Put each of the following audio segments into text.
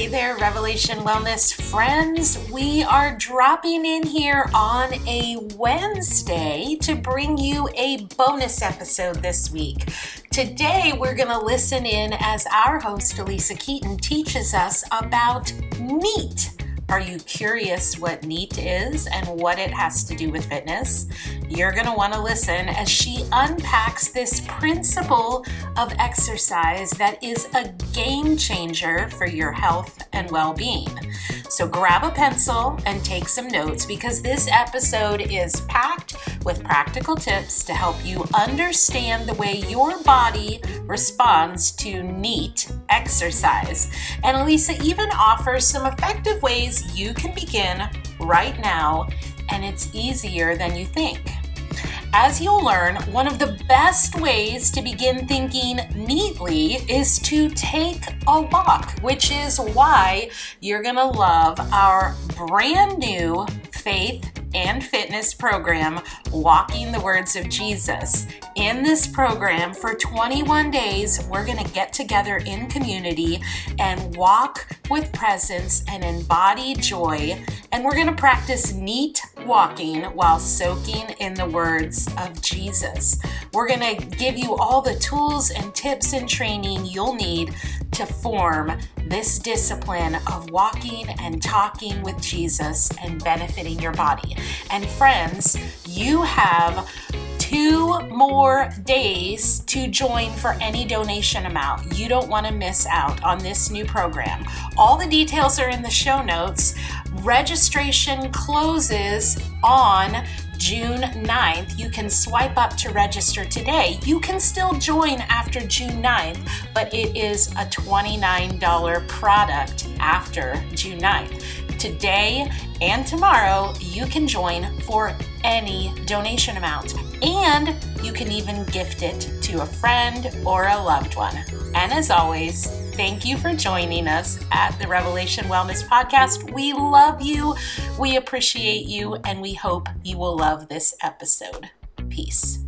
Hey there, Revelation Wellness friends. We are dropping in here on a Wednesday to bring you a bonus episode this week. Today, we're going to listen in as our host, Alisa Keeton, teaches us about NEAT. Are you curious what NEAT is and what it has to do with fitness? You're going to want to listen as she unpacks this principle of exercise that is a game changer for your health and well being. So grab a pencil and take some notes because this episode is packed with practical tips to help you understand the way your body responds to NEAT exercise. And Alisa even offers some effective ways you can begin right now, and it's easier than you think. As you'll learn, one of the best ways to begin thinking neatly is to take a walk, which is why you're going to love our brand new faith and fitness program, Walking the Words of Jesus. In this program, for 21 days, we're going to get together in community and walk with presence and embody joy. And we're going to practice neat walking while soaking in the words of Jesus. We're going to give you all the tools and tips and training you'll need to form this discipline of walking and talking with Jesus and benefiting your body. And friends, you have two more days to join for any donation amount. You don't want to miss out on this new program. All the details are in the show notes. Registration closes on June 9th. You can swipe up to register today. You can still join after June 9th, but it is a $29 product after June 9th. Today and tomorrow, you can join for any donation amount, and you can even gift it to a friend or a loved one. And as always, thank you for joining us at the Revelation Wellness Podcast. We love you, we appreciate you, and we hope you will love this episode. Peace.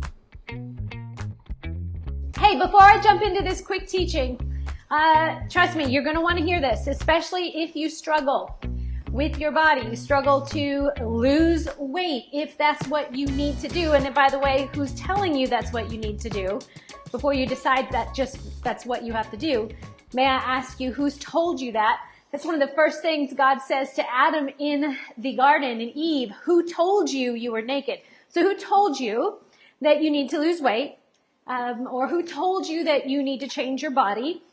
Hey, before I jump into this quick teaching, uh, trust me, you're going to want to hear this, especially if you struggle with your body. You struggle to lose weight if that's what you need to do. And by the way, who's telling you that's what you need to do before you decide that just that's what you have to do? May I ask you who's told you that? That's one of the first things God says to Adam in the garden and Eve. Who told you you were naked? So who told you that you need to lose weight? Um, or who told you that you need to change your body?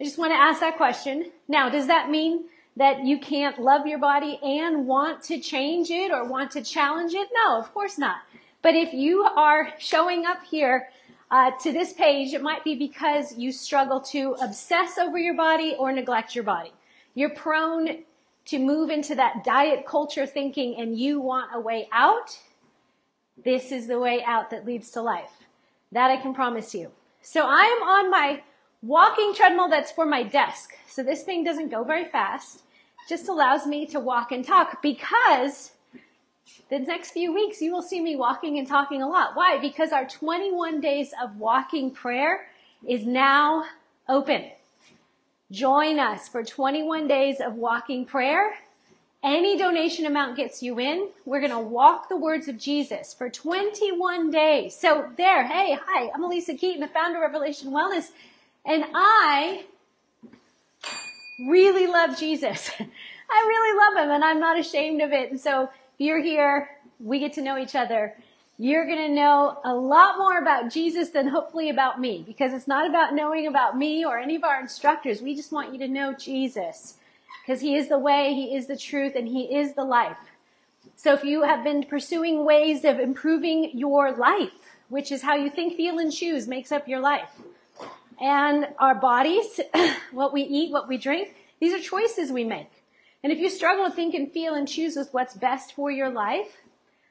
I just want to ask that question. Now, does that mean that you can't love your body and want to change it or want to challenge it? No, of course not. But if you are showing up here uh, to this page, it might be because you struggle to obsess over your body or neglect your body. You're prone to move into that diet culture thinking and you want a way out. This is the way out that leads to life. That I can promise you. So I am on my walking treadmill that's for my desk. So this thing doesn't go very fast just allows me to walk and talk because the next few weeks you will see me walking and talking a lot. Why? Because our 21 days of walking prayer is now open. Join us for 21 days of walking prayer. Any donation amount gets you in. We're going to walk the words of Jesus for 21 days. So there, hey, hi, I'm Alisa Keeton, the founder of Revelation Wellness, and I really love Jesus. I really love him and I'm not ashamed of it. And so you're here, we get to know each other. You're going to know a lot more about Jesus than hopefully about me because it's not about knowing about me or any of our instructors. We just want you to know Jesus because he is the way, he is the truth, and he is the life. So if you have been pursuing ways of improving your life, which is how you think, feel, and choose makes up your life, and our bodies, what we eat, what we drink, these are choices we make. And if you struggle to think and feel and choose with what's best for your life,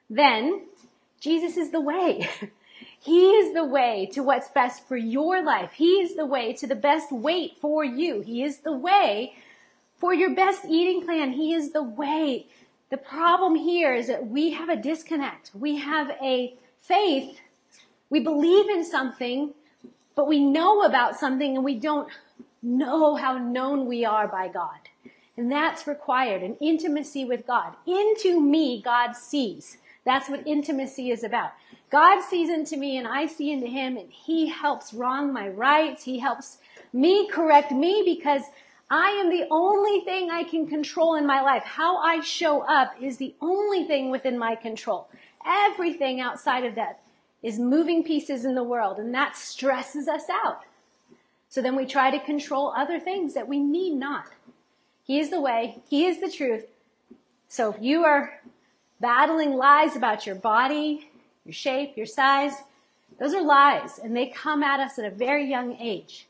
then Jesus is the way. he is the way to what's best for your life. He is the way to the best weight for you. He is the way for your best eating plan. He is the way. The problem here is that we have a disconnect. We have a faith. We believe in something but we know about something and we don't know how known we are by God. And that's required an intimacy with God. Into me, God sees. That's what intimacy is about. God sees into me and I see into him and he helps wrong my rights. He helps me correct me because I am the only thing I can control in my life. How I show up is the only thing within my control. Everything outside of that is moving pieces in the world and that stresses us out. So then we try to control other things that we need not. He is the way. He is the truth. So if you are battling lies about your body, your shape, your size, those are lies and they come at us at a very young age.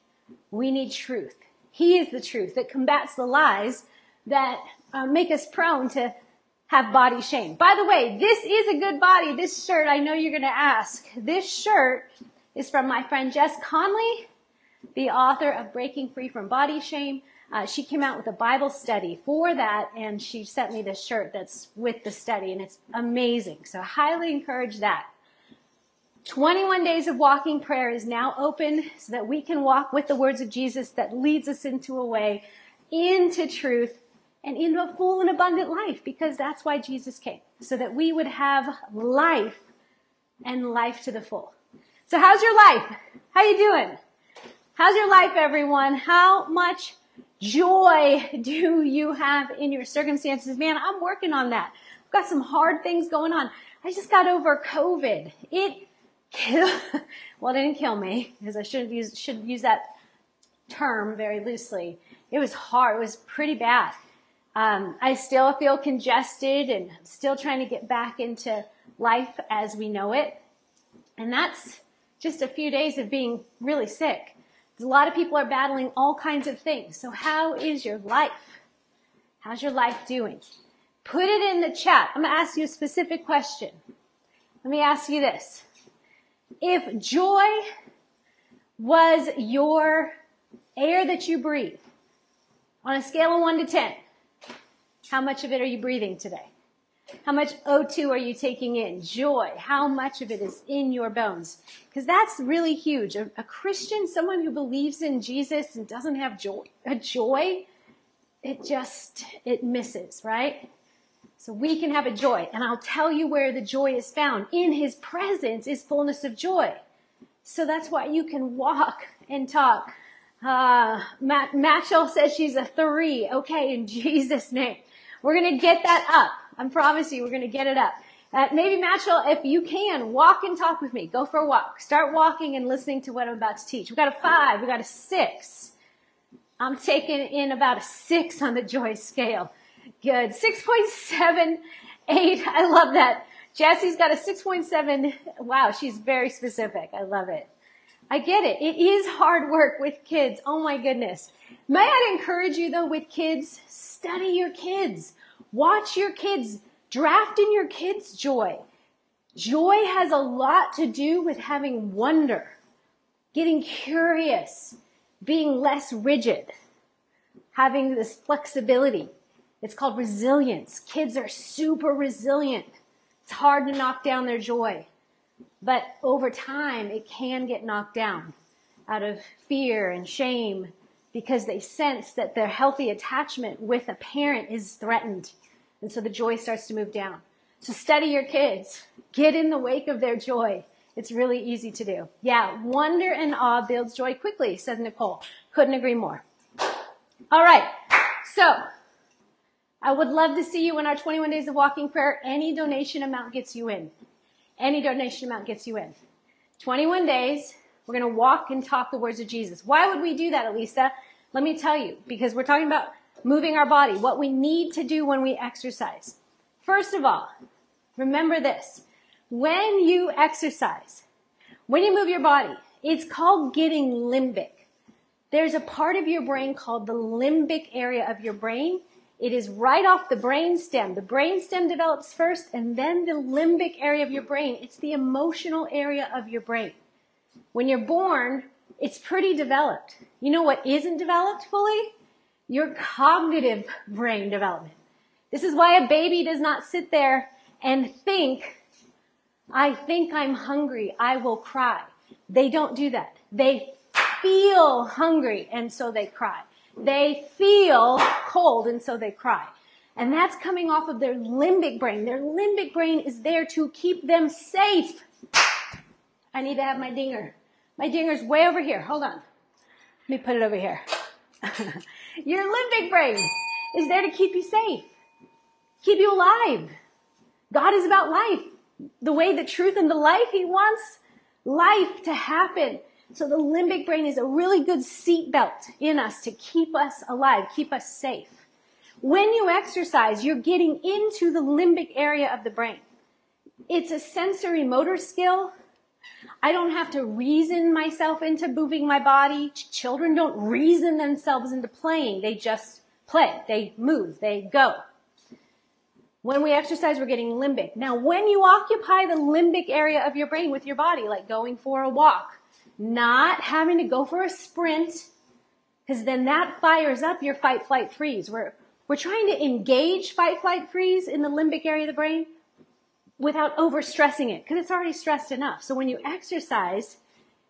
We need truth. He is the truth that combats the lies that uh, make us prone to have body shame. By the way, this is a good body. This shirt, I know you're going to ask. This shirt is from my friend Jess Connolly, the author of Breaking Free from Body Shame. Uh, she came out with a Bible study for that, and she sent me this shirt that's with the study, and it's amazing. So highly encourage that. 21 days of walking prayer is now open so that we can walk with the words of Jesus that leads us into a way, into truth, and into a full and abundant life, because that's why Jesus came, so that we would have life and life to the full. So how's your life? How you doing? How's your life, everyone? How much joy do you have in your circumstances? Man, I'm working on that. I've got some hard things going on. I just got over COVID. It kill, well, it didn't kill me because I should use, should use that term very loosely. It was hard. It was pretty bad. Um, I still feel congested and still trying to get back into life as we know it. And that's just a few days of being really sick. A lot of people are battling all kinds of things. So how is your life? How's your life doing? Put it in the chat. I'm going to ask you a specific question. Let me ask you this. If joy was your air that you breathe, on a scale of 1 to 10, how much of it are you breathing today? How much O2 are you taking in? Joy. How much of it is in your bones? Because that's really huge. A, a, Christian, someone who believes in Jesus and doesn't have joy, a joy, it just, it misses, right? So we can have a joy. And I'll tell you where the joy is found. In his presence is fullness of joy. So that's why you can walk and talk. Uh, Matt, Matchell says she's a three. Okay, in Jesus' name. We're going to get that up. I promise you, we're going to get it up. Uh, maybe Matchell, if you can, walk and talk with me. Go for a walk. Start walking and listening to what I'm about to teach. We got a five. We got a six. I'm taking in about a six on the joy scale. Good. 6.78. I love that. Jesse's got a 6.7. Wow, she's very specific. I love it. I get it. It is hard work with kids. Oh my goodness. May I encourage you though with kids, study your kids. Watch your kids. Draft in your kids' joy. Joy has a lot to do with having wonder, getting curious, being less rigid, having this flexibility. It's called resilience. Kids are super resilient. It's hard to knock down their joy. But over time, it can get knocked down out of fear and shame because they sense that their healthy attachment with a parent is threatened. And so the joy starts to move down. So study your kids. Get in the wake of their joy. It's really easy to do. Yeah, wonder and awe builds joy quickly, says Nicole. Couldn't agree more. All right. So I would love to see you in our 21 days of walking prayer. Any donation amount gets you in. Any donation amount gets you in. 21 days. We're going to walk and talk the words of Jesus. Why would we do that, Alisa? Let me tell you, because we're talking about moving our body, what we need to do when we exercise. First of all, remember this. When you exercise, when you move your body, it's called getting limbic. There's a part of your brain called the limbic area of your brain. It is right off the brain stem. The brain stem develops first and then the limbic area of your brain. It's the emotional area of your brain. When you're born, it's pretty developed. You know what isn't developed fully? your cognitive brain development. This is why a baby does not sit there and think, I think I'm hungry, I will cry. They don't do that. They feel hungry and so they cry. They feel cold and so they cry. And that's coming off of their limbic brain. Their limbic brain is there to keep them safe. I need to have my dinger. My dinger's way over here. Hold on. Let me put it over here. Your limbic brain is there to keep you safe, keep you alive. God is about life. The way, the truth, and the life. He wants life to happen. So the limbic brain is a really good seatbelt in us to keep us alive, keep us safe. When you exercise, you're getting into the limbic area of the brain. It's a sensory motor skill. I don't have to reason myself into moving my body. Children don't reason themselves into playing. They just play. They move. They go. When we exercise, we're getting limbic. Now, when you occupy the limbic area of your brain with your body, like going for a walk, not having to go for a sprint, because then that fires up your fight, flight, freeze. We're, we're trying to engage fight, flight, freeze in the limbic area of the brain without overstressing it, because it's already stressed enough. So when you exercise,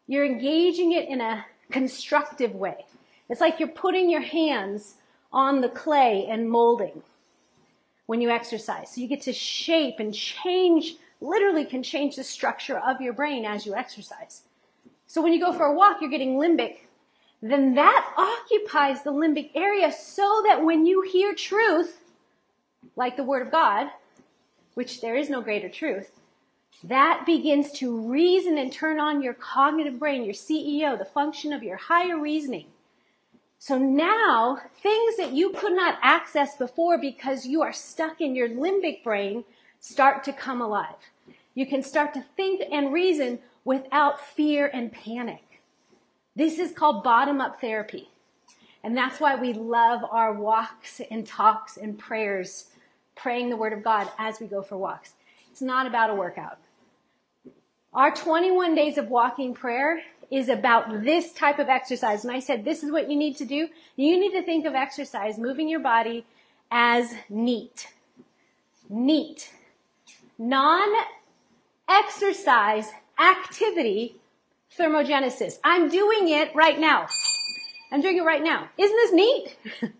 you're engaging it in a constructive way. It's like you're putting your hands on the clay and molding when you exercise. So you get to shape and change, literally can change the structure of your brain as you exercise. So when you go for a walk, you're getting limbic. Then that occupies the limbic area so that when you hear truth, like the word of God, which there is no greater truth, that begins to reason and turn on your cognitive brain, your CEO, the function of your higher reasoning. So now, things that you could not access before because you are stuck in your limbic brain start to come alive. You can start to think and reason without fear and panic. This is called bottom up therapy. And that's why we love our walks and talks and prayers, praying the word of God as we go for walks. It's not about a workout. Our 21 days of walking prayer is about this type of exercise. And I said, this is what you need to do. You need to think of exercise, moving your body as NEAT. NEAT. Non exercise activity thermogenesis. I'm doing it right now. I'm doing it right now. Isn't this neat?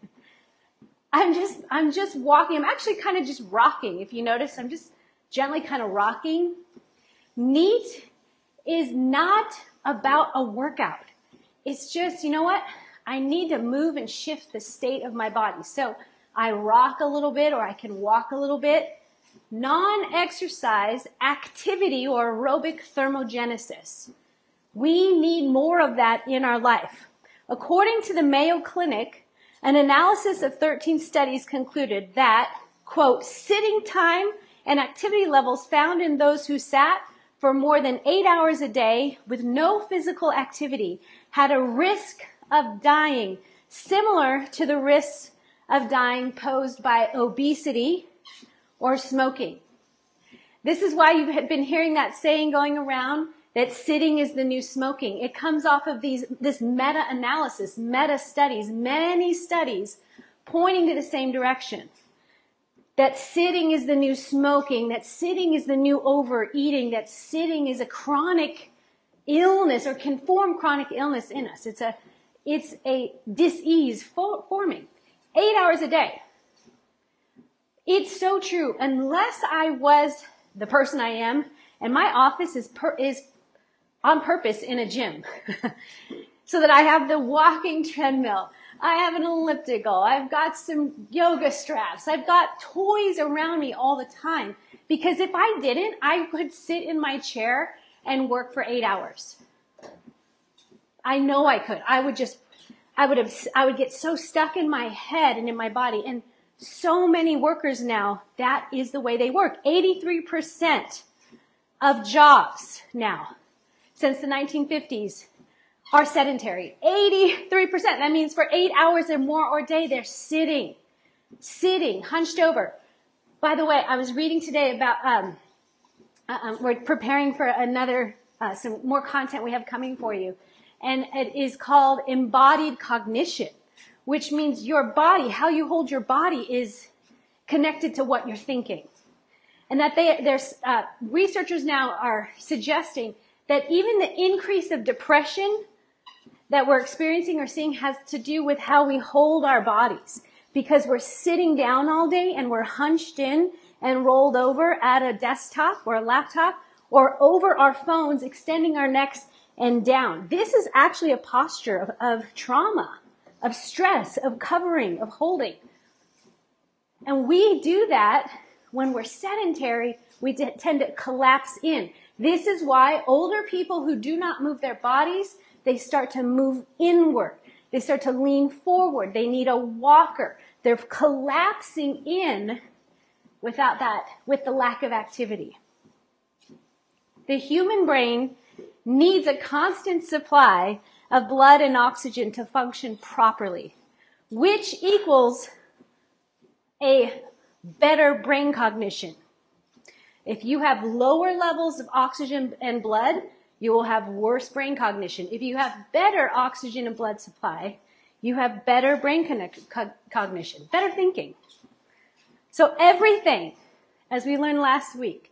I'm just, I'm just walking. I'm actually kind of just rocking. If you notice, I'm just gently kind of rocking. Neat is not about a workout. It's just, you know what? I need to move and shift the state of my body. So I rock a little bit or I can walk a little bit. Non exercise activity or aerobic thermogenesis. We need more of that in our life. According to the Mayo Clinic, an analysis of 13 studies concluded that, quote, sitting time and activity levels found in those who sat for more than eight hours a day with no physical activity had a risk of dying similar to the risks of dying posed by obesity or smoking. This is why you've been hearing that saying going around that sitting is the new smoking. It comes off of these, this meta-analysis, meta-studies, many studies pointing to the same direction that sitting is the new smoking, that sitting is the new overeating, that sitting is a chronic illness or can form chronic illness in us. It's a, it's a disease forming. Eight hours a day. It's so true. Unless I was the person I am, and my office is per, is on purpose in a gym, so that I have the walking treadmill. I have an elliptical. I've got some yoga straps. I've got toys around me all the time. Because if I didn't, I could sit in my chair and work for eight hours. I know I could. I would just, I would I would get so stuck in my head and in my body. And so many workers now, that is the way they work. 83% of jobs now, since the 1950s, are sedentary. 83%. That means for eight hours or more a day, they're sitting, sitting, hunched over. By the way, I was reading today about, um, uh, um, we're preparing for another, uh, some more content we have coming for you. And it is called embodied cognition, which means your body, how you hold your body is connected to what you're thinking. And that they, there's, uh, researchers now are suggesting that even the increase of depression that we're experiencing or seeing has to do with how we hold our bodies because we're sitting down all day and we're hunched in and rolled over at a desktop or a laptop or over our phones, extending our necks and down. This is actually a posture of, of trauma, of stress, of covering, of holding. And we do that when we're sedentary, we tend to collapse in. This is why older people who do not move their bodies, they start to move inward. They start to lean forward. They need a walker. They're collapsing in without that, with the lack of activity. The human brain needs a constant supply of blood and oxygen to function properly, which equals a better brain cognition. If you have lower levels of oxygen and blood, you will have worse brain cognition. If you have better oxygen and blood supply, you have better brain connect- co- cognition, better thinking. So everything, as we learned last week,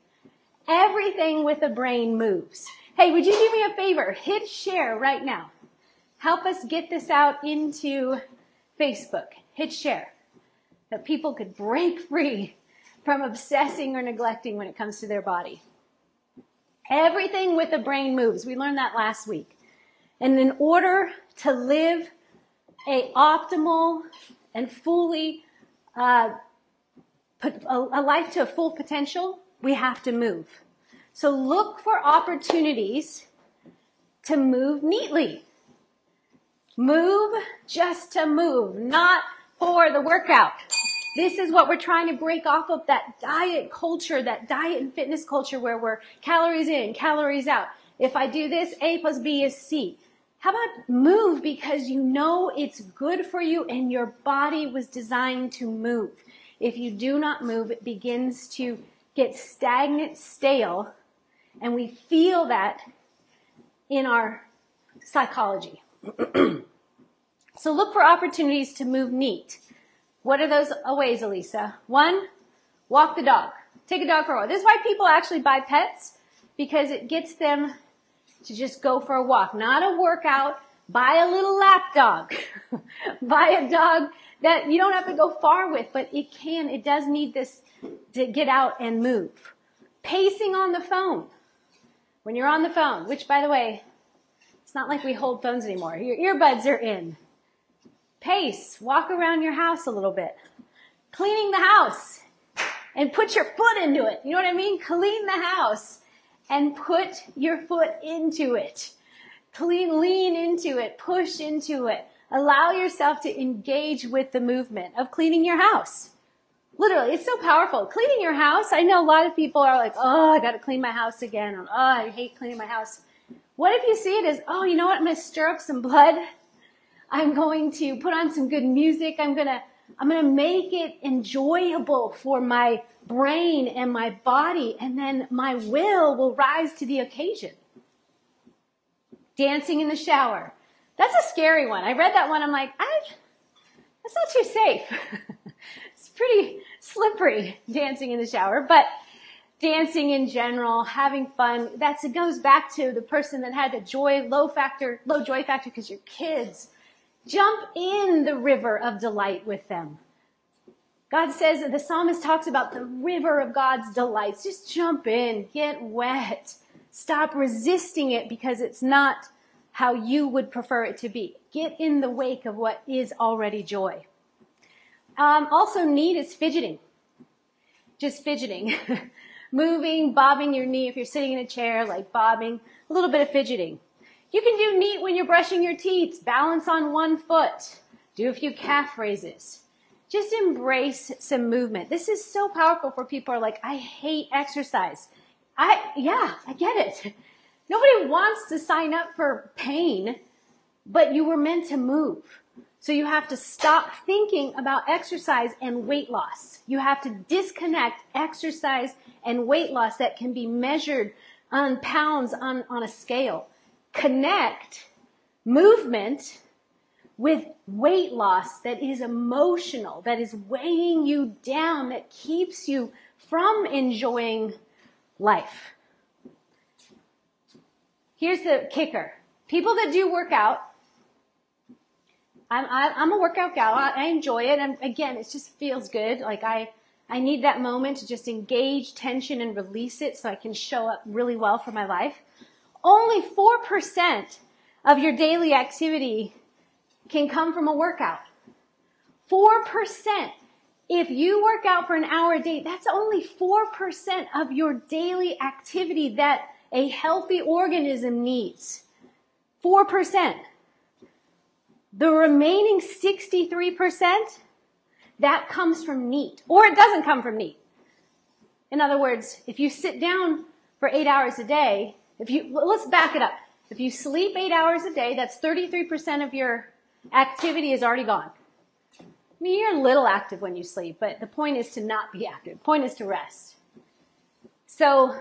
everything with the brain moves. Hey, would you do me a favor? Hit share right now. Help us get this out into Facebook. Hit share. That people could break free from obsessing or neglecting when it comes to their body. Everything with the brain moves. We learned that last week. And in order to live a optimal and fully uh, put a, a life to a full potential, we have to move. So look for opportunities to move neatly. Move just to move, not for the workout. This is what we're trying to break off of that diet culture, that diet and fitness culture where we're calories in, calories out. If I do this, A plus B is C. How about move because you know it's good for you and your body was designed to move. If you do not move, it begins to get stagnant, stale, and we feel that in our psychology. so look for opportunities to move neat. What are those ways, Alisa? One, walk the dog. Take a dog for a walk. This is why people actually buy pets because it gets them to just go for a walk, not a workout. Buy a little lap dog. buy a dog that you don't have to go far with, but it can, it does need this to get out and move. Pacing on the phone. When you're on the phone, which by the way, it's not like we hold phones anymore. Your earbuds are in. Pace, walk around your house a little bit. Cleaning the house and put your foot into it. You know what I mean? Clean the house and put your foot into it. Clean, lean into it, push into it. Allow yourself to engage with the movement of cleaning your house. Literally, it's so powerful. Cleaning your house, I know a lot of people are like, oh, I gotta clean my house again. Oh, I hate cleaning my house. What if you see it as, oh, you know what? I'm gonna stir up some blood I'm going to put on some good music. I'm going to, I'm going to make it enjoyable for my brain and my body. And then my will will rise to the occasion. Dancing in the shower. That's a scary one. I read that one. I'm like, I, that's not too safe. it's pretty slippery dancing in the shower, but dancing in general, having fun, that's, it goes back to the person that had the joy, low factor, low joy factor because your kids Jump in the river of delight with them. God says, the psalmist talks about the river of God's delights. Just jump in, get wet. Stop resisting it because it's not how you would prefer it to be. Get in the wake of what is already joy. Um, also, NEAT is fidgeting. Just fidgeting. Moving, bobbing your knee if you're sitting in a chair, like bobbing, a little bit of fidgeting. You can do neat when you're brushing your teeth. Balance on one foot. Do a few calf raises. Just embrace some movement. This is so powerful for people are like, I hate exercise. I, yeah, I get it. Nobody wants to sign up for pain, but you were meant to move. So you have to stop thinking about exercise and weight loss. You have to disconnect exercise and weight loss that can be measured on pounds on, on a scale connect movement with weight loss that is emotional, that is weighing you down, that keeps you from enjoying life. Here's the kicker. People that do workout, I'm, I, am a workout gal. I enjoy it. And again, it just feels good. Like I, I need that moment to just engage tension and release it so I can show up really well for my life. Only 4% of your daily activity can come from a workout. 4%. If you work out for an hour a day, that's only 4% of your daily activity that a healthy organism needs. 4%. The remaining 63%, that comes from NEAT, or it doesn't come from NEAT. In other words, if you sit down for eight hours a day, if you, let's back it up. If you sleep eight hours a day, that's 33% of your activity is already gone. I mean, you're a little active when you sleep, but the point is to not be active. The point is to rest. So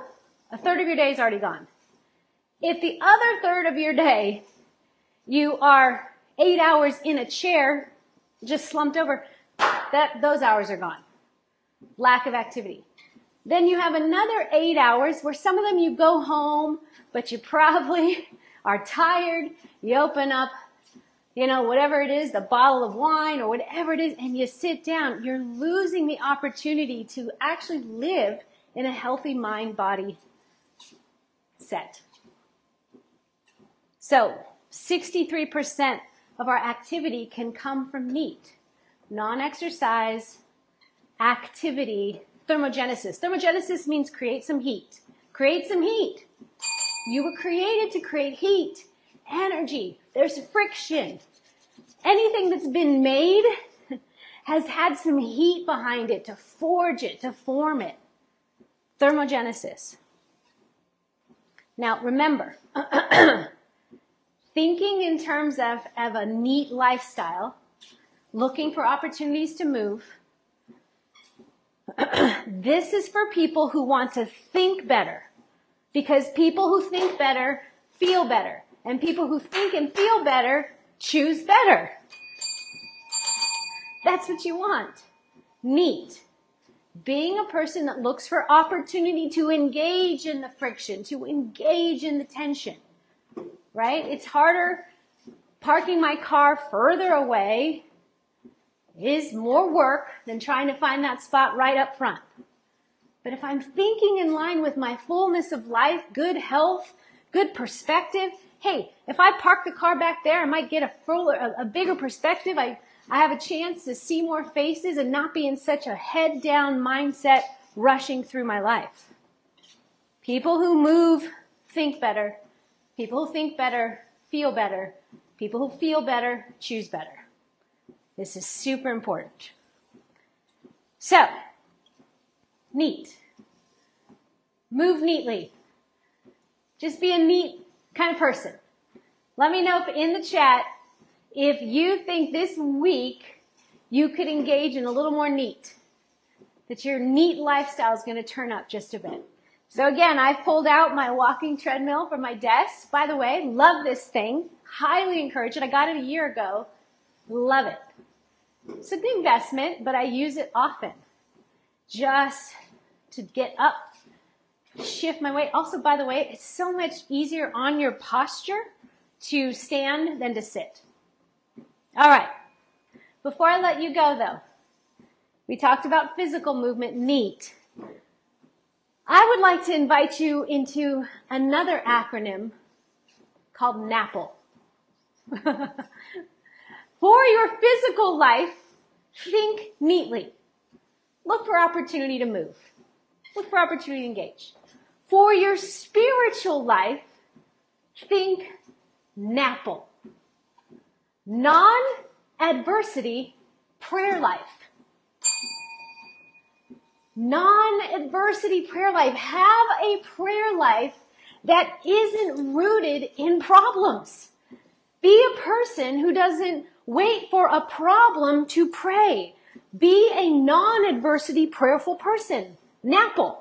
a third of your day is already gone. If the other third of your day you are eight hours in a chair, just slumped over, that, those hours are gone. Lack of activity. Then you have another eight hours where some of them you go home, but you probably are tired. You open up, you know, whatever it is, the bottle of wine or whatever it is, and you sit down. You're losing the opportunity to actually live in a healthy mind body set. So, 63% of our activity can come from NEAT, non-exercise, activity, thermogenesis. Thermogenesis means create some heat. Create some heat. You were created to create heat, energy. There's friction. Anything that's been made has had some heat behind it to forge it, to form it. Thermogenesis. Now remember, thinking in terms of, of a NEAT lifestyle, looking for opportunities to move, this is for people who want to think better. Because people who think better feel better. And people who think and feel better choose better. That's what you want. NEAT. Being a person that looks for opportunity to engage in the friction, to engage in the tension right? It's harder parking my car further away is more work than trying to find that spot right up front. But if I'm thinking in line with my fullness of life, good health, good perspective, hey, if I park the car back there, I might get a fuller, a, bigger perspective. I, I have a chance to see more faces and not be in such a head down mindset rushing through my life. People who move think better People who think better feel better. People who feel better choose better. This is super important. So, neat. Move neatly. Just be a neat kind of person. Let me know in the chat if you think this week you could engage in a little more neat. That your neat lifestyle is going to turn up just a bit. So again, I've pulled out my walking treadmill from my desk. By the way, love this thing. Highly encourage it. I got it a year ago. Love it. It's a good investment, but I use it often. Just to get up, shift my weight. Also, by the way, it's so much easier on your posture to stand than to sit. All right. Before I let you go though, we talked about physical movement, neat. I would like to invite you into another acronym called NAPPLE. For your physical life, think neatly. Look for opportunity to move. Look for opportunity to engage. For your spiritual life, think NAPPLE. Non-adversity prayer life non-adversity prayer life. Have a prayer life that isn't rooted in problems. Be a person who doesn't wait for a problem to pray. Be a non-adversity prayerful person. Napple.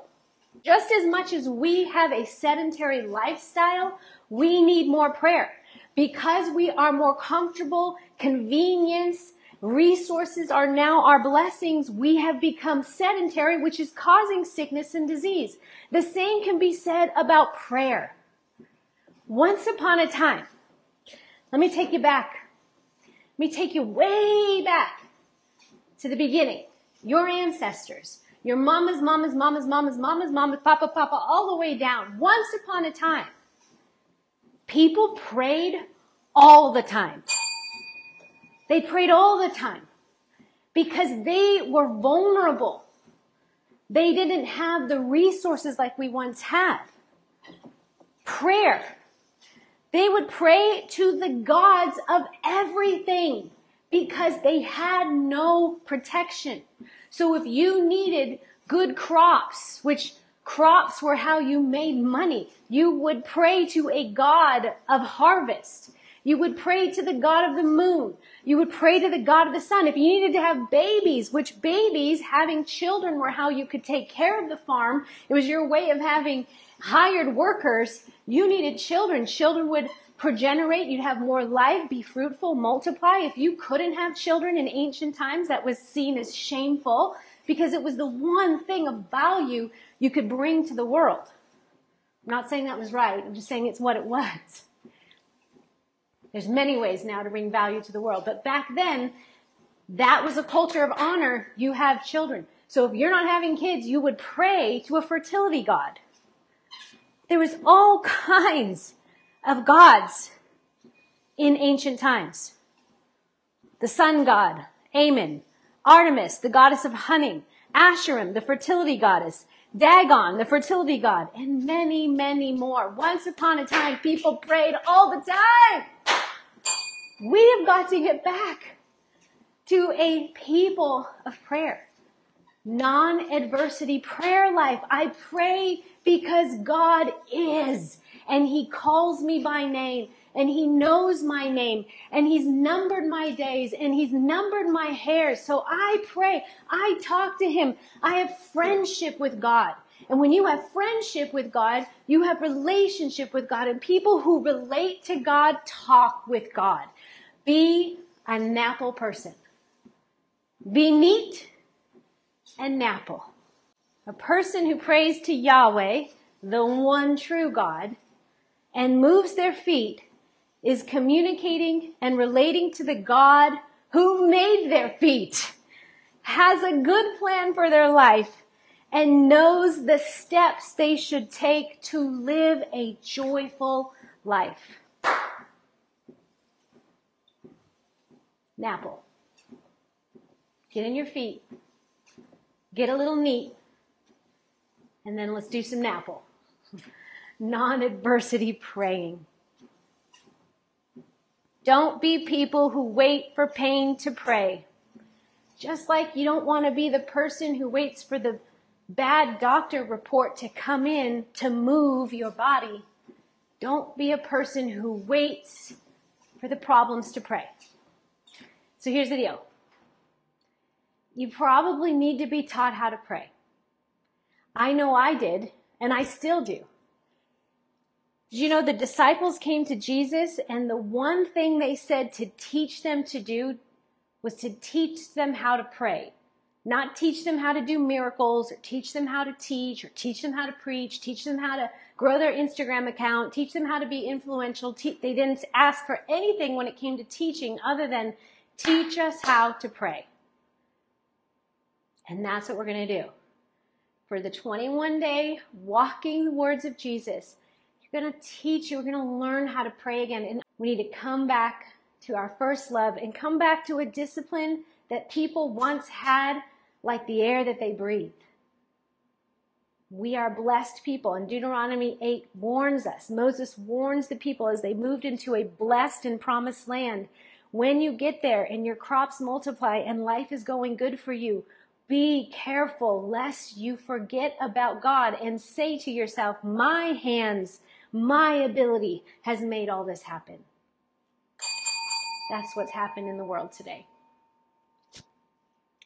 Just as much as we have a sedentary lifestyle, we need more prayer. Because we are more comfortable, convenience, resources are now our blessings, we have become sedentary, which is causing sickness and disease. The same can be said about prayer. Once upon a time, let me take you back. Me take you way back to the beginning. Your ancestors, your mama's, mama's, mama's, mama's, mama's, mama's, papa, papa, all the way down. Once upon a time, people prayed all the time. They prayed all the time because they were vulnerable. They didn't have the resources like we once had. Prayer. They would pray to the gods of everything because they had no protection. So if you needed good crops, which crops were how you made money, you would pray to a god of harvest. You would pray to the God of the moon. You would pray to the God of the sun. If you needed to have babies, which babies, having children were how you could take care of the farm. It was your way of having hired workers. You needed children. Children would progenerate. You'd have more life, be fruitful, multiply. If you couldn't have children in ancient times, that was seen as shameful because it was the one thing of value you could bring to the world. I'm not saying that was right. I'm just saying it's what it was. There's many ways now to bring value to the world. But back then, that was a culture of honor. You have children. So if you're not having kids, you would pray to a fertility god. There was all kinds of gods in ancient times. The sun god, Amun, Artemis, the goddess of hunting, Asherim, the fertility goddess, Dagon, the fertility god, and many, many more. Once upon a time, people prayed all the time. We have got to get back to a people of prayer. Non-adversity prayer life. I pray because God is and he calls me by name and he knows my name and he's numbered my days and he's numbered my hairs. So I pray. I talk to him. I have friendship with God. And when you have friendship with God, you have relationship with God and people who relate to God talk with God. Be a NAPL person. Be neat and NAPL. A person who prays to Yahweh, the one true God, and moves their feet is communicating and relating to the God who made their feet, has a good plan for their life, and knows the steps they should take to live a joyful life. NAPL. Get in your feet. Get a little neat. And then let's do some NAPL. Non-adversity praying. Don't be people who wait for pain to pray. Just like you don't want to be the person who waits for the bad doctor report to come in to move your body. Don't be a person who waits for the problems to pray. So here's the deal. You probably need to be taught how to pray. I know I did, and I still do. Did you know the disciples came to Jesus, and the one thing they said to teach them to do was to teach them how to pray? Not teach them how to do miracles, or teach them how to teach, or teach them how to preach, teach them how to grow their Instagram account, teach them how to be influential. They didn't ask for anything when it came to teaching other than Teach us how to pray. And that's what we're going to do. For the 21 day walking the words of Jesus, you're going to teach you, we're going to learn how to pray again. And we need to come back to our first love and come back to a discipline that people once had like the air that they breathe. We are blessed people. And Deuteronomy 8 warns us. Moses warns the people as they moved into a blessed and promised land when you get there and your crops multiply and life is going good for you, be careful lest you forget about God and say to yourself, my hands, my ability has made all this happen. That's what's happened in the world today.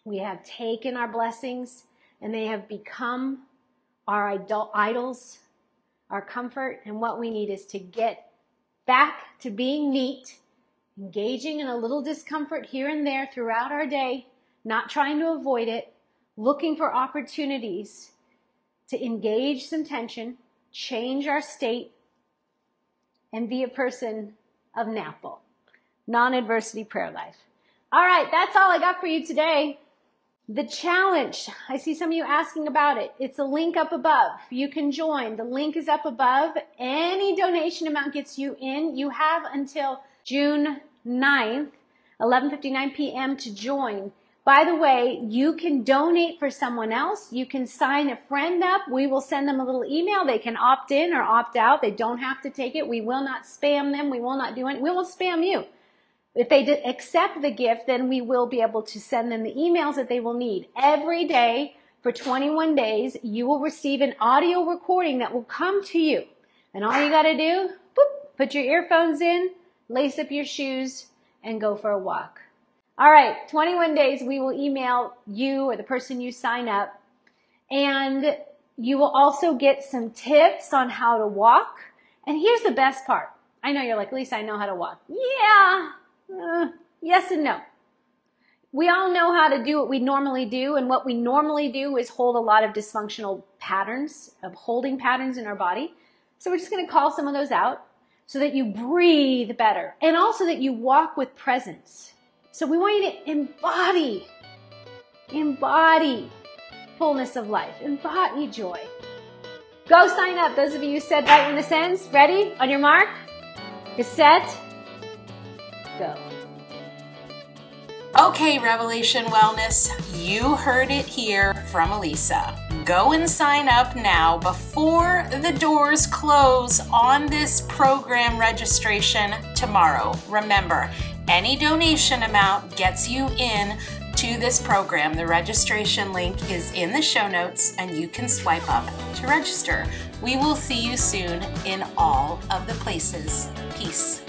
We have taken our blessings and they have become our idols, our comfort, and what we need is to get back to being neat engaging in a little discomfort here and there throughout our day, not trying to avoid it, looking for opportunities to engage some tension, change our state, and be a person of NAPL. non adversity prayer life. All right, that's all I got for you today. The challenge, I see some of you asking about it. It's a link up above. You can join. The link is up above. Any donation amount gets you in. You have until June 9th, 11:59 p.m. to join. By the way, you can donate for someone else. You can sign a friend up. We will send them a little email. They can opt in or opt out. They don't have to take it. We will not spam them. We will not do it. We will spam you. If they accept the gift, then we will be able to send them the emails that they will need. Every day for 21 days, you will receive an audio recording that will come to you. And all you got to do, boop, put your earphones in, lace up your shoes, and go for a walk. All right, 21 days, we will email you or the person you sign up. And you will also get some tips on how to walk. And here's the best part. I know you're like, Lisa, I know how to walk. Yeah, uh, yes and no. We all know how to do what we normally do, and what we normally do is hold a lot of dysfunctional patterns, of holding patterns in our body. So we're just going to call some of those out so that you breathe better and also that you walk with presence. So we want you to embody, embody fullness of life, embody joy. Go sign up. Those of you who said right when this ends, ready? On your mark, get set, go. Okay, Revelation Wellness, you heard it here from Alisa. Go and sign up now before the doors close on this program registration tomorrow. Remember, any donation amount gets you in to this program. The registration link is in the show notes and you can swipe up to register. We will see you soon in all of the places. Peace.